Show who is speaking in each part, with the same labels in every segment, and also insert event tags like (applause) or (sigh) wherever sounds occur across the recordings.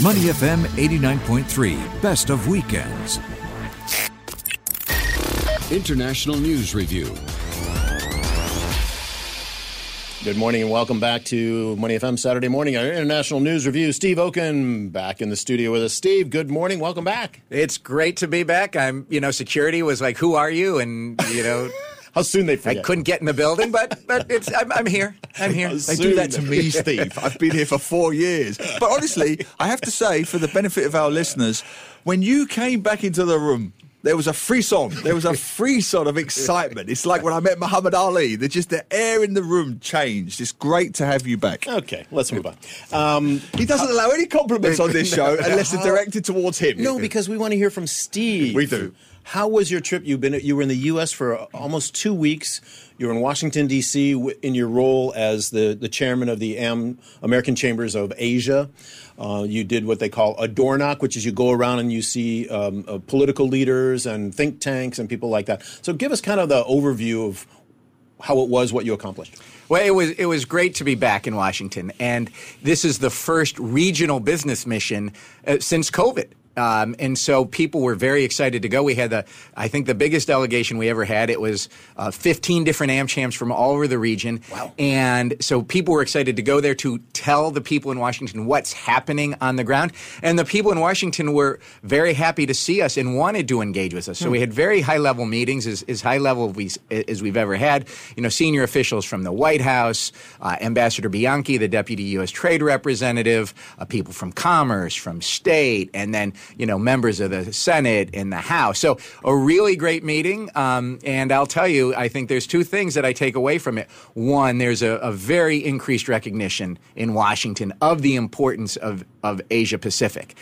Speaker 1: Money FM 89.3, best of weekends.
Speaker 2: International News Review.
Speaker 3: Good morning and welcome back to Money FM Saturday morning, our international news review. Steve Okun back in the studio with us. Steve, good morning. Welcome back.
Speaker 4: It's great to be back. I'm, you know, security was like, "Who are you?" And you know,
Speaker 3: how soon they
Speaker 4: find
Speaker 3: it.
Speaker 4: I couldn't get in the building, but but it's (laughs) I'm, I'm here. I'm here.
Speaker 5: They do that to me, Steve. I've been here for four years. But honestly, I have to say, for the benefit of our listeners, when you came back into the room, there was a free song. There was a frisson of excitement. It's like when I met Muhammad Ali. There's just the air in the room changed. It's great to have you back.
Speaker 3: Okay, let's move on. Um,
Speaker 5: He doesn't allow any compliments on this (laughs) show unless they're directed towards him.
Speaker 3: no, because we want to hear from Steve.
Speaker 5: We do.
Speaker 3: How was your trip? You've been you were in the U.S. for almost two weeks. You were in Washington D.C. in your role as the, the chairman of the Am- American Chambers of Asia. Uh, you did what they call a door knock, which is you go around and you see um, uh, political leaders and think tanks and people like that. So give us kind of the overview of how it was, what you accomplished.
Speaker 4: Well, it was it was great to be back in Washington, and this is the first regional business mission uh, since COVID. Um, and so people were very excited to go. We had the, I think, the biggest delegation we ever had. It was uh, 15 different AmChams from all over the region.
Speaker 3: Wow.
Speaker 4: And so people were excited to go there to tell the people in Washington what's happening on the ground. And the people in Washington were very happy to see us and wanted to engage with us. So we had very high level meetings, as, as high level we, as we've ever had. You know, senior officials from the White House, uh, Ambassador Bianchi, the deputy U.S. Trade Representative, uh, people from Commerce, from State, and then you know members of the Senate and the House. So a really great meeting. Um, and I'll tell you, I think there's two things that I take away from it. One, there's a, a very increased recognition in Washington of the importance of of Asia Pacific.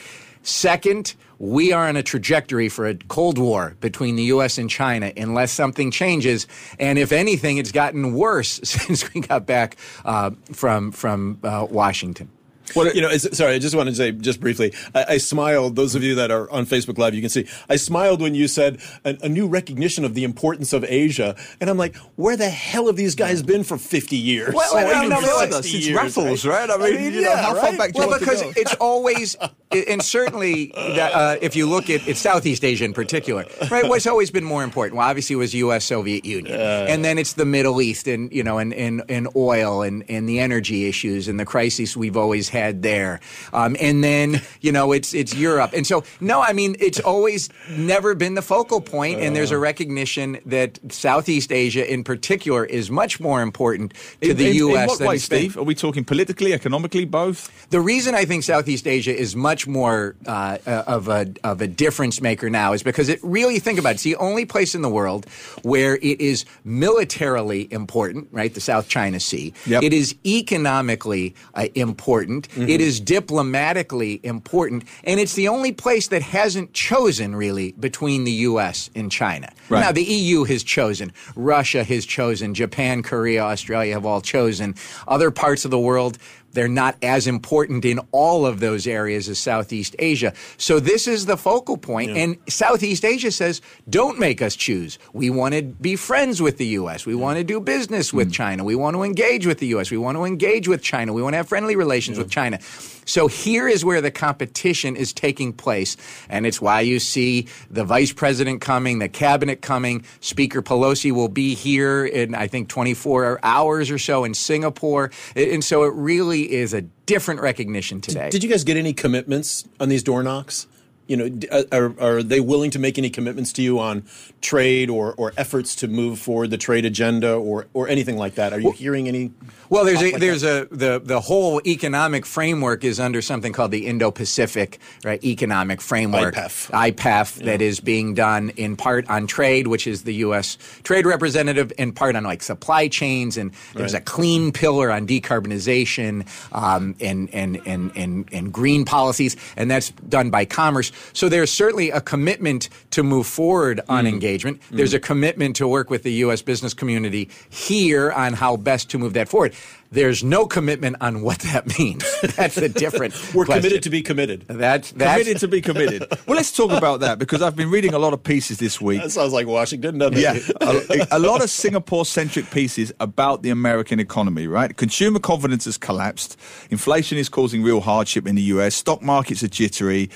Speaker 4: Second, we are on a trajectory for a Cold War between the U.S. and China unless something changes. And if anything, it's gotten worse (laughs) since we got back uh, from from uh, Washington.
Speaker 3: Well, you know, it's, sorry, I just wanted to say just briefly. I, I smiled. Those of you that are on Facebook Live, you can see. I smiled when you said a, a, new recognition of the importance of Asia, and I'm like, where the hell have these guys been for 50 years?
Speaker 4: Well, well,
Speaker 3: Or
Speaker 4: no,
Speaker 3: even
Speaker 4: no, no,
Speaker 3: 60
Speaker 5: since
Speaker 3: years,
Speaker 5: Raffles, right? I mean, you know, how far back do you
Speaker 4: Well,
Speaker 5: want to
Speaker 4: because
Speaker 5: go?
Speaker 4: it's always, and certainly, that, uh, if you look at, at Southeast Asia in particular, right? What's always been more important? Well, obviously, it was U.S. Soviet Union, and then it's the Middle East, and you know, and and, and oil, and, and the energy issues, and the crises we've always had there, um, and then you know, it's it's Europe, and so no, I mean, it's always never been the focal point. and there's a recognition that Southeast Asia, in particular, is much more important to
Speaker 5: in,
Speaker 4: the
Speaker 5: in-
Speaker 4: U.S.
Speaker 5: In what
Speaker 4: than
Speaker 5: way. Steve? Are we talking politically, economically, both?
Speaker 4: The reason I think Southeast Asia is much more uh, uh, of a of a difference maker now is because it really think about it. It's the only place in the world where it is militarily important, right? The South China Sea.
Speaker 5: Yep.
Speaker 4: It is economically uh, important. Mm-hmm. It is diplomatically important, and it's the only place that hasn't chosen really between the U.S. and China.
Speaker 5: Right.
Speaker 4: Now the EU has chosen, Russia has chosen, Japan, Korea, Australia have all chosen. Other parts of the world they're not as important in all of those areas as Southeast Asia. So this is the focal point. And Southeast Asia says, don't make us choose. We want to be friends with the U.S. We want to do business with mm. China. We want to engage with the U.S. We want to engage with China. We want to have friendly relations with China. So here is where the competition is taking place. And it's why you see the vice president coming, the cabinet coming. Speaker Pelosi will be here in, I think, 24 hours or so in Singapore. And so it really is a different recognition today.
Speaker 3: Did you guys get any commitments on these door knocks? You know, uh, are, are they willing to make any commitments to you on trade or, or efforts to move forward the trade agenda or, or anything like that? Are you hearing any?
Speaker 4: Well, there's a
Speaker 3: like
Speaker 4: there's a the the whole economic framework is under something called the Indo-Pacific right economic framework
Speaker 3: IPEF.
Speaker 4: IPEF that is being done in part on trade, which is the U.S. trade representative, in part on like supply chains, and there's
Speaker 3: Right.
Speaker 4: a clean pillar on decarbonization um, and, and and and and green policies, and that's done by Commerce. So there's certainly a commitment to move forward on
Speaker 3: Mm.
Speaker 4: engagement. There's a commitment to work with the U.S. business community here on how best to move that forward. There's no commitment on what that (laughs) means. That's a different. (laughs)
Speaker 3: We're
Speaker 4: question.
Speaker 3: committed to be committed.
Speaker 4: That's that's
Speaker 5: Committed to be committed. (laughs) well, let's talk about that because I've been reading a lot of pieces this week.
Speaker 3: That sounds like Washington, doesn't it?
Speaker 5: Yeah, a, a lot of Singapore-centric pieces about the American economy. Right, consumer confidence has collapsed. Inflation is causing real hardship in the U.S. Stock markets are jittery.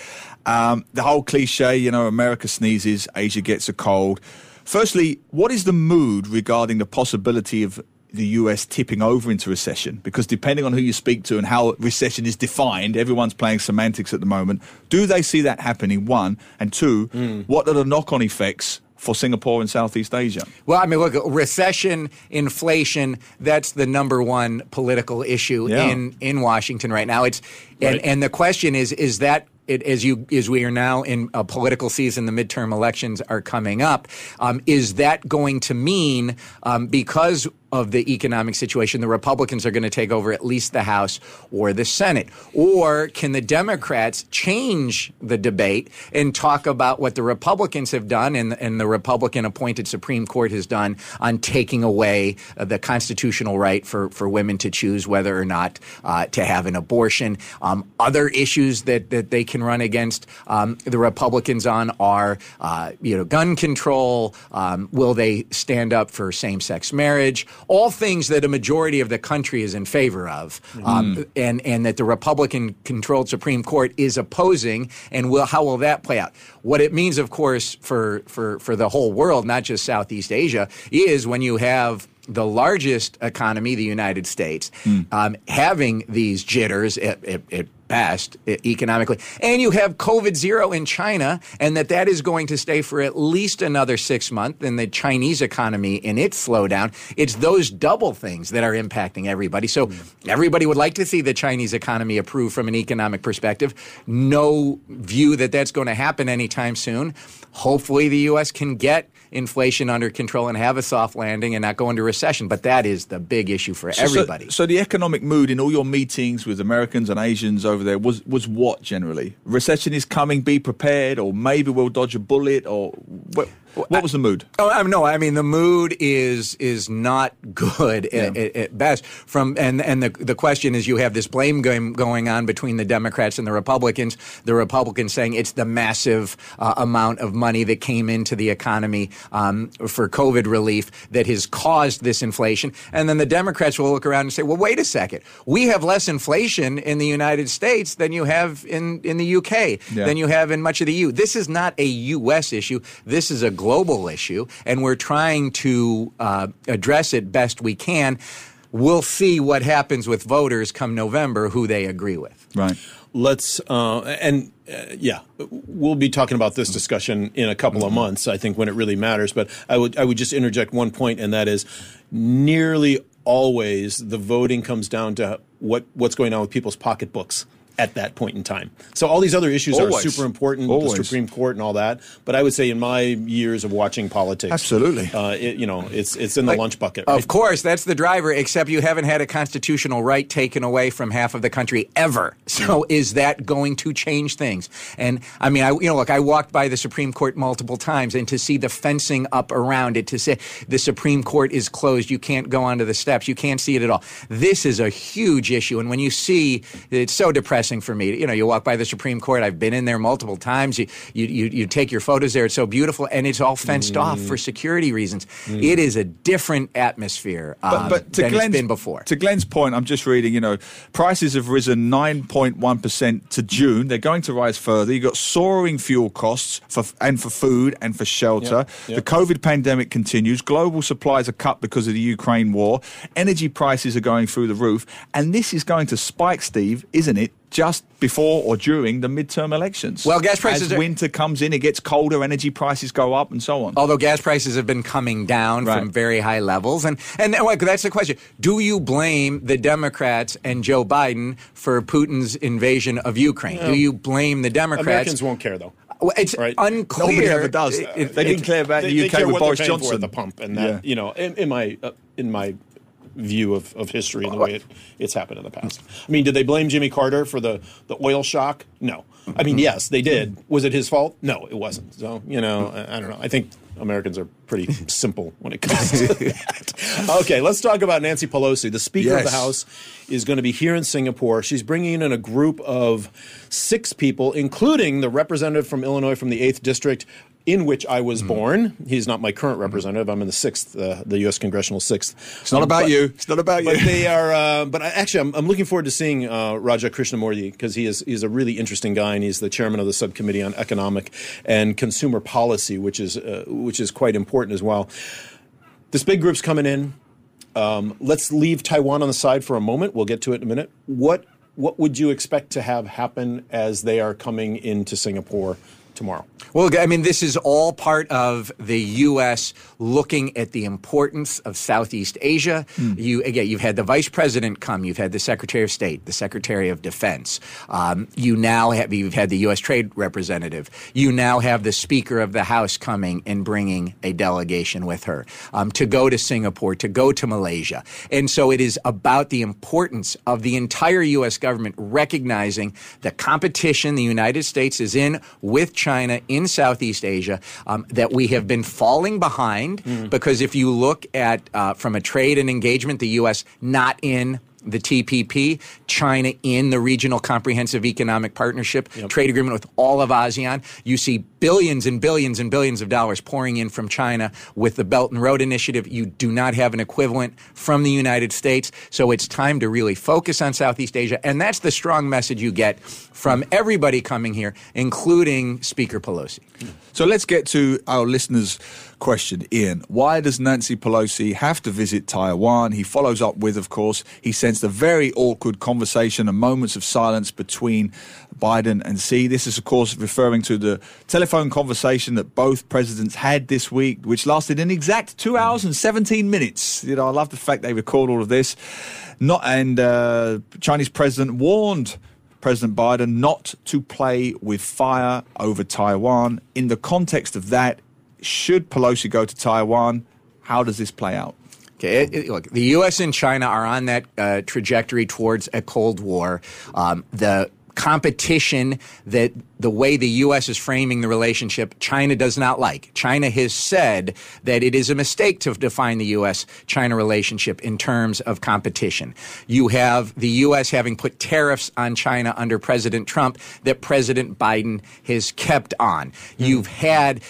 Speaker 5: Um, the whole cliche, you know, America sneezes, Asia gets a cold. Firstly, what is the mood regarding the possibility of the US tipping over into recession? Because depending on who you speak to and how recession is defined, everyone's playing semantics at the moment. Do they see that happening? One. And two, what are the knock on effects for Singapore and Southeast Asia?
Speaker 4: Well, I mean, look, recession, inflation, that's the number one political issue
Speaker 5: Yeah.
Speaker 4: in, in Washington right now. It's and,
Speaker 3: Right.
Speaker 4: and the question is, is that it, as you as we are now in a political season, the midterm elections are coming up. Um, is that going to mean um, because of the economic situation, the Republicans are going to take over at least the House or the Senate, or can the Democrats change the debate and talk about what the Republicans have done and, and the Republican-appointed Supreme Court has done on taking away uh, the constitutional right for, for women to choose whether or not uh, to have an abortion? Um, other issues that, that they can run against um, the Republicans on are, uh, you know, gun control. Um, will they stand up for same-sex marriage? All things that a majority of the country is in favor of, um, and and that the Republican-controlled Supreme Court is opposing. And will how will that play out? What it means, of course, for for for the whole world, not just Southeast Asia, is when you have the largest economy, the United States, um, having these jitters at, at, at best e- economically, and you have COVID zero in China, and that that is going to stay for at least another six months, and the Chinese economy in its slowdown. It's those double things that are impacting everybody. So everybody would like to see the Chinese economy improve from an economic perspective. No view that that's going to happen anytime soon. Hopefully, the U.S. can get inflation under control and have a soft landing and not go into recession. But that is the big issue for
Speaker 5: So-
Speaker 4: everybody.
Speaker 5: So, so the economic mood in all your meetings with Americans and Asians over there was was what generally? Recession is coming. Be prepared, or maybe we'll dodge a bullet, or what? What was the mood?
Speaker 4: Oh, I mean, no, I mean the mood is is not good at, at, at best. From and and the the question is, you have this blame game going on between the Democrats and the Republicans. The Republicans saying it's the massive uh, amount of money that came into the economy um, for COVID relief that has caused this inflation, and then the Democrats will look around and say, well, wait a second, we have less inflation in the United States than you have in in the UK,
Speaker 5: Yeah.
Speaker 4: than you have in much of the EU. This is not a U.S. issue. This is a global issue, and we're trying to uh, address it best we can. We'll see what happens with voters come November, who they agree with.
Speaker 5: Right.
Speaker 3: let's uh, and uh, yeah we'll be talking about this discussion in a couple of months i think when it really matters but i would i would just interject one point and that is nearly always the voting comes down to what what's going on with people's pocketbooks at that point in time. So all these other issues
Speaker 5: Always.
Speaker 3: are super important,
Speaker 5: Always.
Speaker 3: the Supreme Court and all that. But I would say in my years of watching politics,
Speaker 5: Absolutely.
Speaker 3: uh, it, you know, it's it's in the lunch bucket. Right?
Speaker 4: Of course, that's the driver, except you haven't had a constitutional right taken away from half of the country ever. So is that going to change things? And I mean, I, you know, look, I walked by the Supreme Court multiple times and to see the fencing up around it, to say the Supreme Court is closed, you can't go onto the steps, you can't see it at all. This is a huge issue. And when you see, it's so depressing for me. You know, you walk by the Supreme Court, I've been in there multiple times, you, you, you, you take your photos there, it's so beautiful, and it's all fenced off for security reasons. It is a different atmosphere um,
Speaker 5: But, but to
Speaker 4: than
Speaker 5: Glenn's,
Speaker 4: it's been before.
Speaker 5: To Glenn's point, I'm just reading, you know, prices have risen 9.1% to June. They're going to rise further. You've got soaring fuel costs for, and for food and for shelter.
Speaker 3: Yeah, yeah.
Speaker 5: The COVID pandemic continues. Global supplies are cut because of the Ukraine war. Energy prices are going through the roof. And this is going to spike, Steve, isn't it? Just before or during the midterm elections.
Speaker 4: Well, gas prices
Speaker 5: As
Speaker 4: are-
Speaker 5: winter comes in, it gets colder, energy prices go up, and so on.
Speaker 4: Although gas prices have been coming down
Speaker 5: Right.
Speaker 4: from very high levels, and and that's the question: Do you blame the Democrats and Joe Biden for Putin's invasion of Ukraine? Do you blame the Democrats?
Speaker 3: Americans won't care though.
Speaker 4: Well, it's
Speaker 3: Right.
Speaker 4: unclear.
Speaker 5: Nobody ever does.
Speaker 4: It- it-
Speaker 5: They didn't care about
Speaker 3: they,
Speaker 5: the
Speaker 3: they
Speaker 5: UK
Speaker 3: care
Speaker 5: with
Speaker 3: what
Speaker 5: Boris
Speaker 3: they're for
Speaker 5: Johnson.
Speaker 3: at the pump, and that
Speaker 5: Yeah.
Speaker 3: you know, in, in my uh, in my view of, of history and the way it, it's happened in the past. I mean, did they blame Jimmy Carter for the, the oil shock? No. I mean, yes, they did. Was it his fault? No, it wasn't. So you know, I, I don't know. I think Americans are pretty (laughs) simple when it comes to that. Okay, let's talk about Nancy Pelosi. The Speaker of the House is going to be here in Singapore. She's bringing in a group of six people, including the representative from Illinois from the 8th District. In which I was born. He's not my current representative. I'm in the sixth, uh, the U.S. Congressional sixth.
Speaker 5: It's not about you. It's not about
Speaker 3: But
Speaker 5: you.
Speaker 3: they are. Uh, but I, actually, I'm, I'm looking forward to seeing uh, Raja Krishnamoorthi because he is he's a really interesting guy, and he's the chairman of the subcommittee on economic and consumer policy, which is uh, which is quite important as well. This big group's coming in. Um, let's leave Taiwan on the side for a moment. We'll get to it in a minute. What what would you expect to have happen as they are coming into Singapore tomorrow?
Speaker 4: Well, I mean, this is all part of the U.S. looking at the importance of Southeast Asia. You again, you've had the vice president come, you've had the secretary of state, the secretary of defense. Um, you now have you've had the U.S. trade representative. You now have the speaker of the House coming and bringing a delegation with her um, to go to Singapore, to go to Malaysia, and so it is about the importance of the entire U.S. government recognizing the competition the United States is in with China in Southeast Asia, um, that we have been falling behind because if you look at uh, from a trade and engagement, the U.S. not in the TPP, China in the Regional Comprehensive Economic Partnership trade agreement with all of ASEAN. You see billions and billions and billions of dollars pouring in from China with the Belt and Road Initiative. You do not have an equivalent from the United States. So it's time to really focus on Southeast Asia. And that's the strong message you get from everybody coming here, including Speaker Pelosi.
Speaker 5: So let's get to our listeners' question, Ian. Why does Nancy Pelosi have to visit Taiwan? He follows up with, of course, he sensed a very awkward conversation and moments of silence between Biden and Xi. This is, of course, referring to the telephone conversation that both presidents had this week, which lasted an exact two hours and 17 minutes. You know, I love the fact they record all of this. Not and uh, Chinese president warned President Biden not to play with fire over Taiwan. In the context of that, should Pelosi go to Taiwan? How does this play out?
Speaker 4: Okay, it- it- look, the U.S. and China are on that uh, trajectory towards a Cold War. Um, the competition that the way the U.S. is framing the relationship, China does not like. China has said that it is a mistake to define the U.S. China relationship in terms of competition. You have the U.S. having put tariffs on China under President Trump that President Biden has kept on. Mm-hmm. You've had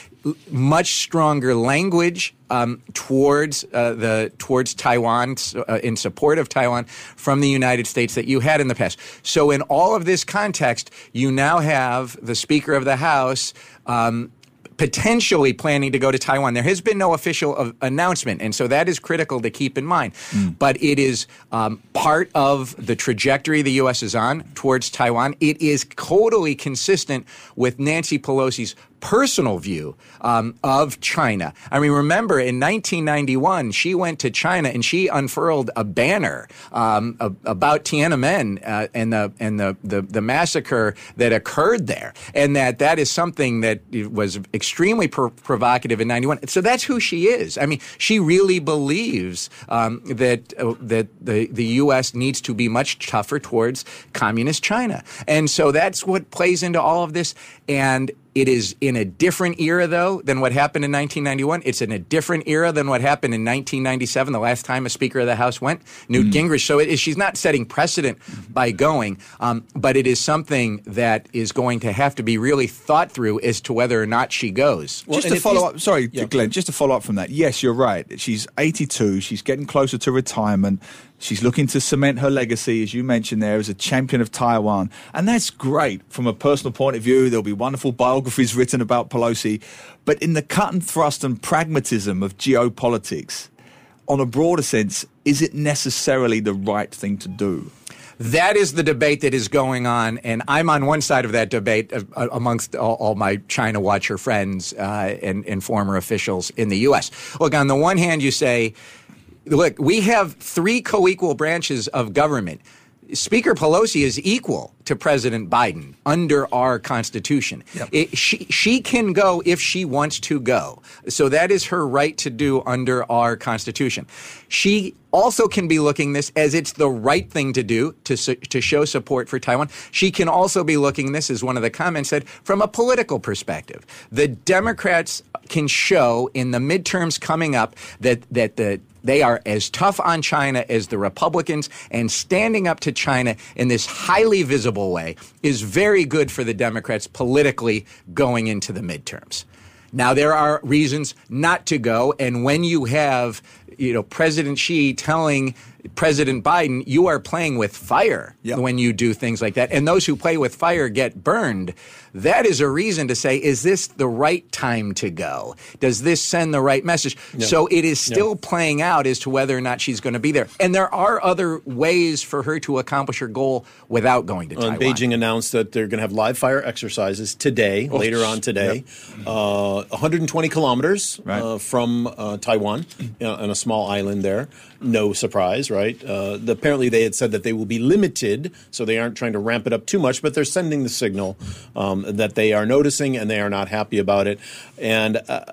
Speaker 4: much stronger language um, towards uh, the towards Taiwan uh, in support of Taiwan from the United States that you had in the past. So in all of this context, you now have the Speaker of the House. Um, potentially planning to go to Taiwan. There has been no official uh, announcement, and so that is critical to keep in mind. But it is um, part of the trajectory the U.S. is on towards Taiwan. It is totally consistent with Nancy Pelosi's personal view um, of China. I mean, remember in 1991, she went to China and she unfurled a banner um, about Tiananmen uh, and the and the, the the massacre that occurred there, and that that is something that was extremely pro- provocative in 91. So that's who she is. I mean, she really believes um, that uh, that the the U.S. needs to be much tougher towards communist China, and so that's what plays into all of this. And it is in a different era, though, than what happened in 1991. It's in a different era than what happened in 1997, the last time a Speaker of the House went, Newt Gingrich. So it is, she's not setting precedent by going, um, but it is something that is going to have to be really thought through as to whether or not she goes.
Speaker 3: Well,
Speaker 5: just
Speaker 3: and
Speaker 5: to follow up, sorry,
Speaker 3: Yeah.
Speaker 5: Glenn, just to follow up from that. Yes, you're right. She's 82. She's getting closer to retirement. She's looking to cement her legacy, as you mentioned there, as a champion of Taiwan. And that's great from a personal point of view. There'll be wonderful biographies written about Pelosi. But in the cut and thrust and pragmatism of geopolitics, on a broader sense, is it necessarily the right thing to do?
Speaker 4: That is the debate that is going on, and I'm on one side of that debate uh, uh, amongst all, all my China watcher friends uh, and, and former officials in the U.S. Look, on the one hand, you say, look, we have three co equal branches of government. Speaker Pelosi is equal to President Biden under our Constitution. It, she, she can go if she wants to go. So that is her right to do under our Constitution. She also can be looking this as it's the right thing to do to, su- to show support for Taiwan. She can also be looking this, as one of the comments said, from a political perspective. The Democrats can show in the midterms coming up that, that the they are as tough on China as the Republicans, and standing up to China in this highly visible way is very good for the Democrats politically going into the midterms. Now there are reasons not to go, and when you have, you know, President Xi telling President Biden, you are playing with fire
Speaker 5: Yep.
Speaker 4: when you do things like that, and those who play with fire get burned. That is a reason to say, is this the right time to go? Does this send the right message? So it is still playing out as to whether or not she's going to be there. And there are other ways for her to accomplish her goal without going to Taiwan.
Speaker 3: Beijing announced that they're going to have live fire exercises today,
Speaker 5: Oh,
Speaker 3: later on today, uh, 120 kilometers
Speaker 5: Right.
Speaker 3: uh, from uh, Taiwan, (clears throat) uh, on a small island there. No surprise, right? Uh, the, apparently, they had said that they will be limited, so they aren't trying to ramp it up too much, but they're sending the signal um, that they are noticing and they are not happy about it. And uh,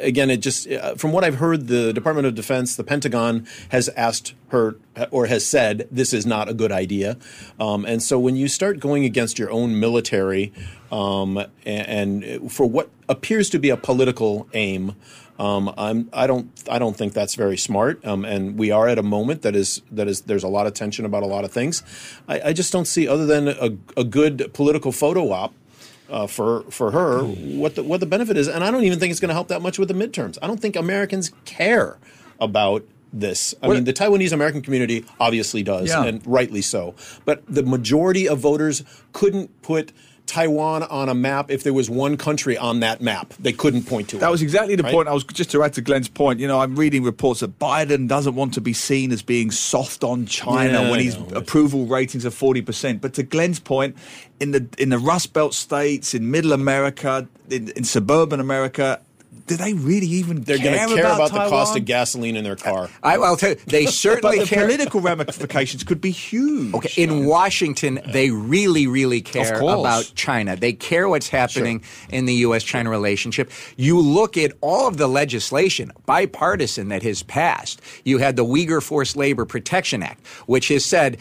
Speaker 3: again, it just uh, from what I've heard, the Department of Defense, the Pentagon, has asked her or has said this is not a good idea. Um, and so when you start going against your own military, um, and, and for what appears to be a political aim. Um, I'm, I don't, I don't think that's very smart. Um, and we are at a moment that is, that is, there's a lot of tension about a lot of things. I, I just don't see, other than a, a good political photo op, uh, for for her what the what the benefit is, and I don't even think it's going to help that much with the midterms. I don't think Americans care about this. I mean, the Taiwanese American community obviously does,
Speaker 5: Yeah.
Speaker 3: and rightly so. But the majority of voters couldn't put Taiwan on a map if there was one country on that map. They couldn't point to it.
Speaker 5: That was exactly the
Speaker 3: Right?
Speaker 5: point. I was just to add to Glenn's point. You know, I'm reading reports that Biden doesn't want to be seen as being soft on China
Speaker 3: Yeah,
Speaker 5: when his approval ratings are 40 percent. But to Glenn's point, in the in the Rust Belt states, in Middle America, in, in suburban America, do they really even
Speaker 3: They're
Speaker 5: care,
Speaker 3: going to care about, the cost of gasoline in their car.
Speaker 4: I, I'll tell you, they (laughs) certainly
Speaker 5: the
Speaker 4: care.
Speaker 5: political ramifications could be huge.
Speaker 4: Okay, in Washington, they really, really care about China. They care what's happening in the U.S. China relationship. You look at all of the legislation, bipartisan, that has passed. You had the Uyghur Forced Labor Protection Act, which has said,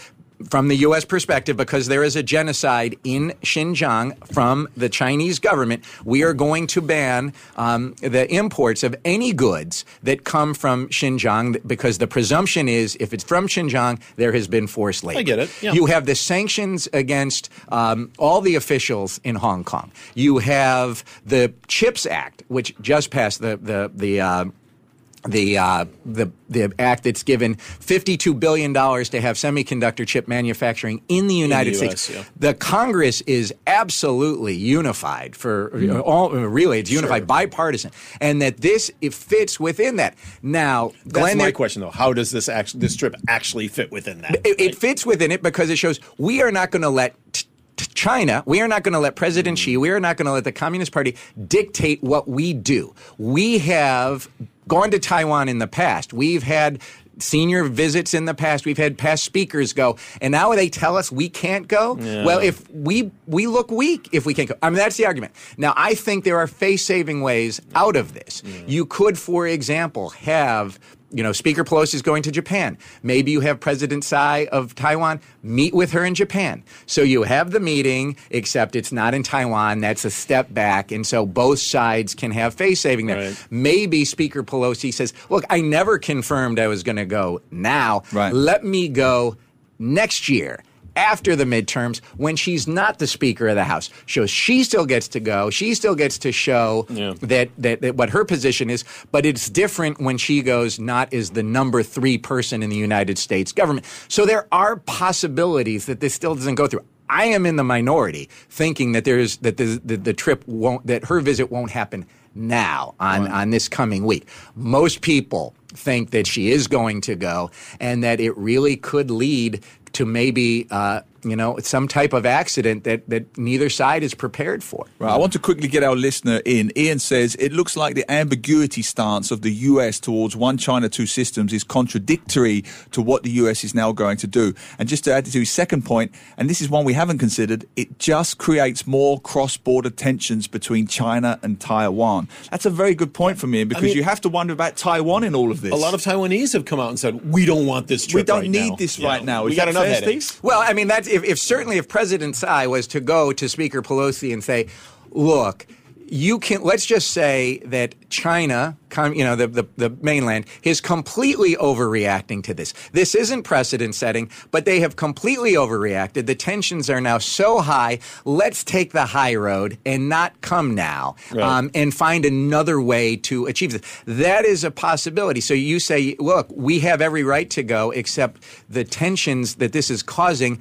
Speaker 4: from the U.S. perspective, because there is a genocide in Xinjiang from the Chinese government, we are going to ban um, the imports of any goods that come from Xinjiang because the presumption is if it's from Xinjiang, there has been forced labor.
Speaker 3: I get it, yeah.
Speaker 4: You have the sanctions against um, all the officials in Hong Kong. You have the CHIPS Act, which just passed the the the. Uh, the uh, the the act that's given fifty two billion dollars to have semiconductor chip manufacturing in the United
Speaker 3: US,
Speaker 4: States.
Speaker 3: yeah.
Speaker 4: The Congress is absolutely unified for all. Really, it's unified,
Speaker 3: Sure.
Speaker 4: bipartisan, and that this it fits within that. Now,
Speaker 3: That's
Speaker 4: Glenn,
Speaker 3: my question, though. How does this act, this trip actually fit within that?
Speaker 4: it, it fits within it because it shows we are not going to let t- t- China, we are not going to let President Xi, we are not going to let the Communist Party dictate what we do. We have gone to Taiwan in the past. We've had senior visits in the past. We've had past speakers go, and now they tell us we can't go. Well, if we we look weak if we can't go. I mean, that's the argument. Now, I think there are face-saving ways out of this. You could, for example, have you know, Speaker Pelosi is going to Japan. Maybe you have President Tsai of Taiwan meet with her in Japan. So you have the meeting, except it's not in Taiwan. That's a step back. And so both sides can have face saving there.
Speaker 3: Right.
Speaker 4: Maybe Speaker Pelosi says, Look, I never confirmed I was going to go now.
Speaker 5: Right.
Speaker 4: Let me go next year. After the midterms, when she's not the Speaker of the House, so she still gets to go. She still gets to show
Speaker 3: Yeah.
Speaker 4: that, that, that what her position is, but it's different when she goes not as the number three person in the United States government. So there are possibilities that this still doesn't go through. I am in the minority thinking that there's that the, the, the trip won't that her visit won't happen now on, on this coming week. Most people think that she is going to go and that it really could lead to maybe uh, you know, it's some type of accident that, that neither side is prepared for.
Speaker 5: Right, I want to quickly get our listener in. Ian says it looks like the ambiguity stance of the US towards one China, two systems is contradictory to what the US is now going to do. And just to add to his second point, and this is one we haven't considered, it just creates more cross border tensions between China and Taiwan. That's a very good point from Ian because
Speaker 3: mean-
Speaker 5: you have to wonder about Taiwan in all of this.
Speaker 3: A lot of Taiwanese have come out and said, "We don't want this trip.
Speaker 5: we don't
Speaker 3: right
Speaker 5: need
Speaker 3: now."
Speaker 5: this
Speaker 3: You
Speaker 5: right
Speaker 3: know,
Speaker 5: now.
Speaker 3: We got
Speaker 5: that
Speaker 3: enough headaches.
Speaker 4: Well, I mean, that's if, if certainly if President Tsai was to go to Speaker Pelosi and say, "Look, you can," let's just say that China, you know, the, the the mainland, is completely overreacting to this. This isn't precedent setting, but they have completely overreacted. The tensions are now so high. Let's take the high road and not come now, um, and find another way to achieve this. That is a possibility. So you say, look, we have every right to go, except the tensions that this is causing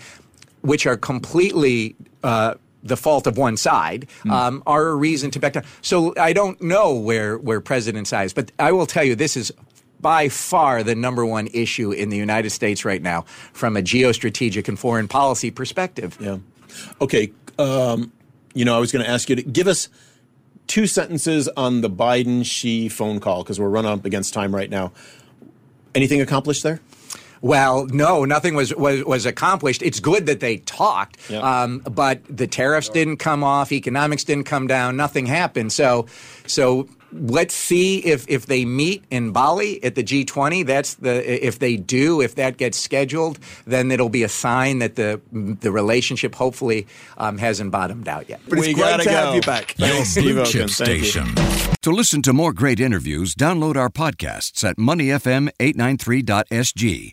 Speaker 4: which are completely uh, the fault of one side, um, are a reason to back down. So I don't know where where President is, but I will tell you this is. By far the number one issue in the United States right now from a geostrategic and foreign policy perspective.
Speaker 3: Yeah. Okay. Um, you know, I was going to ask you to give us two sentences on the Biden Xi phone call because we're running up against time right now. Anything accomplished there?
Speaker 4: Well, no, nothing was, was, was accomplished. It's good that they talked,
Speaker 3: Yeah.
Speaker 4: um, but the tariffs didn't come off, economics didn't come down, nothing happened. So, so let's see if, if they meet in Bali at the G20. That's the if they do, if that gets scheduled, then it'll be a sign that the the relationship hopefully um, hasn't bottomed out yet.
Speaker 5: But it's great
Speaker 3: gotta
Speaker 5: to have you back.
Speaker 1: Your
Speaker 3: Thanks, Steve
Speaker 1: blue chip station. To listen to more great interviews, download our podcasts at moneyfm893.sg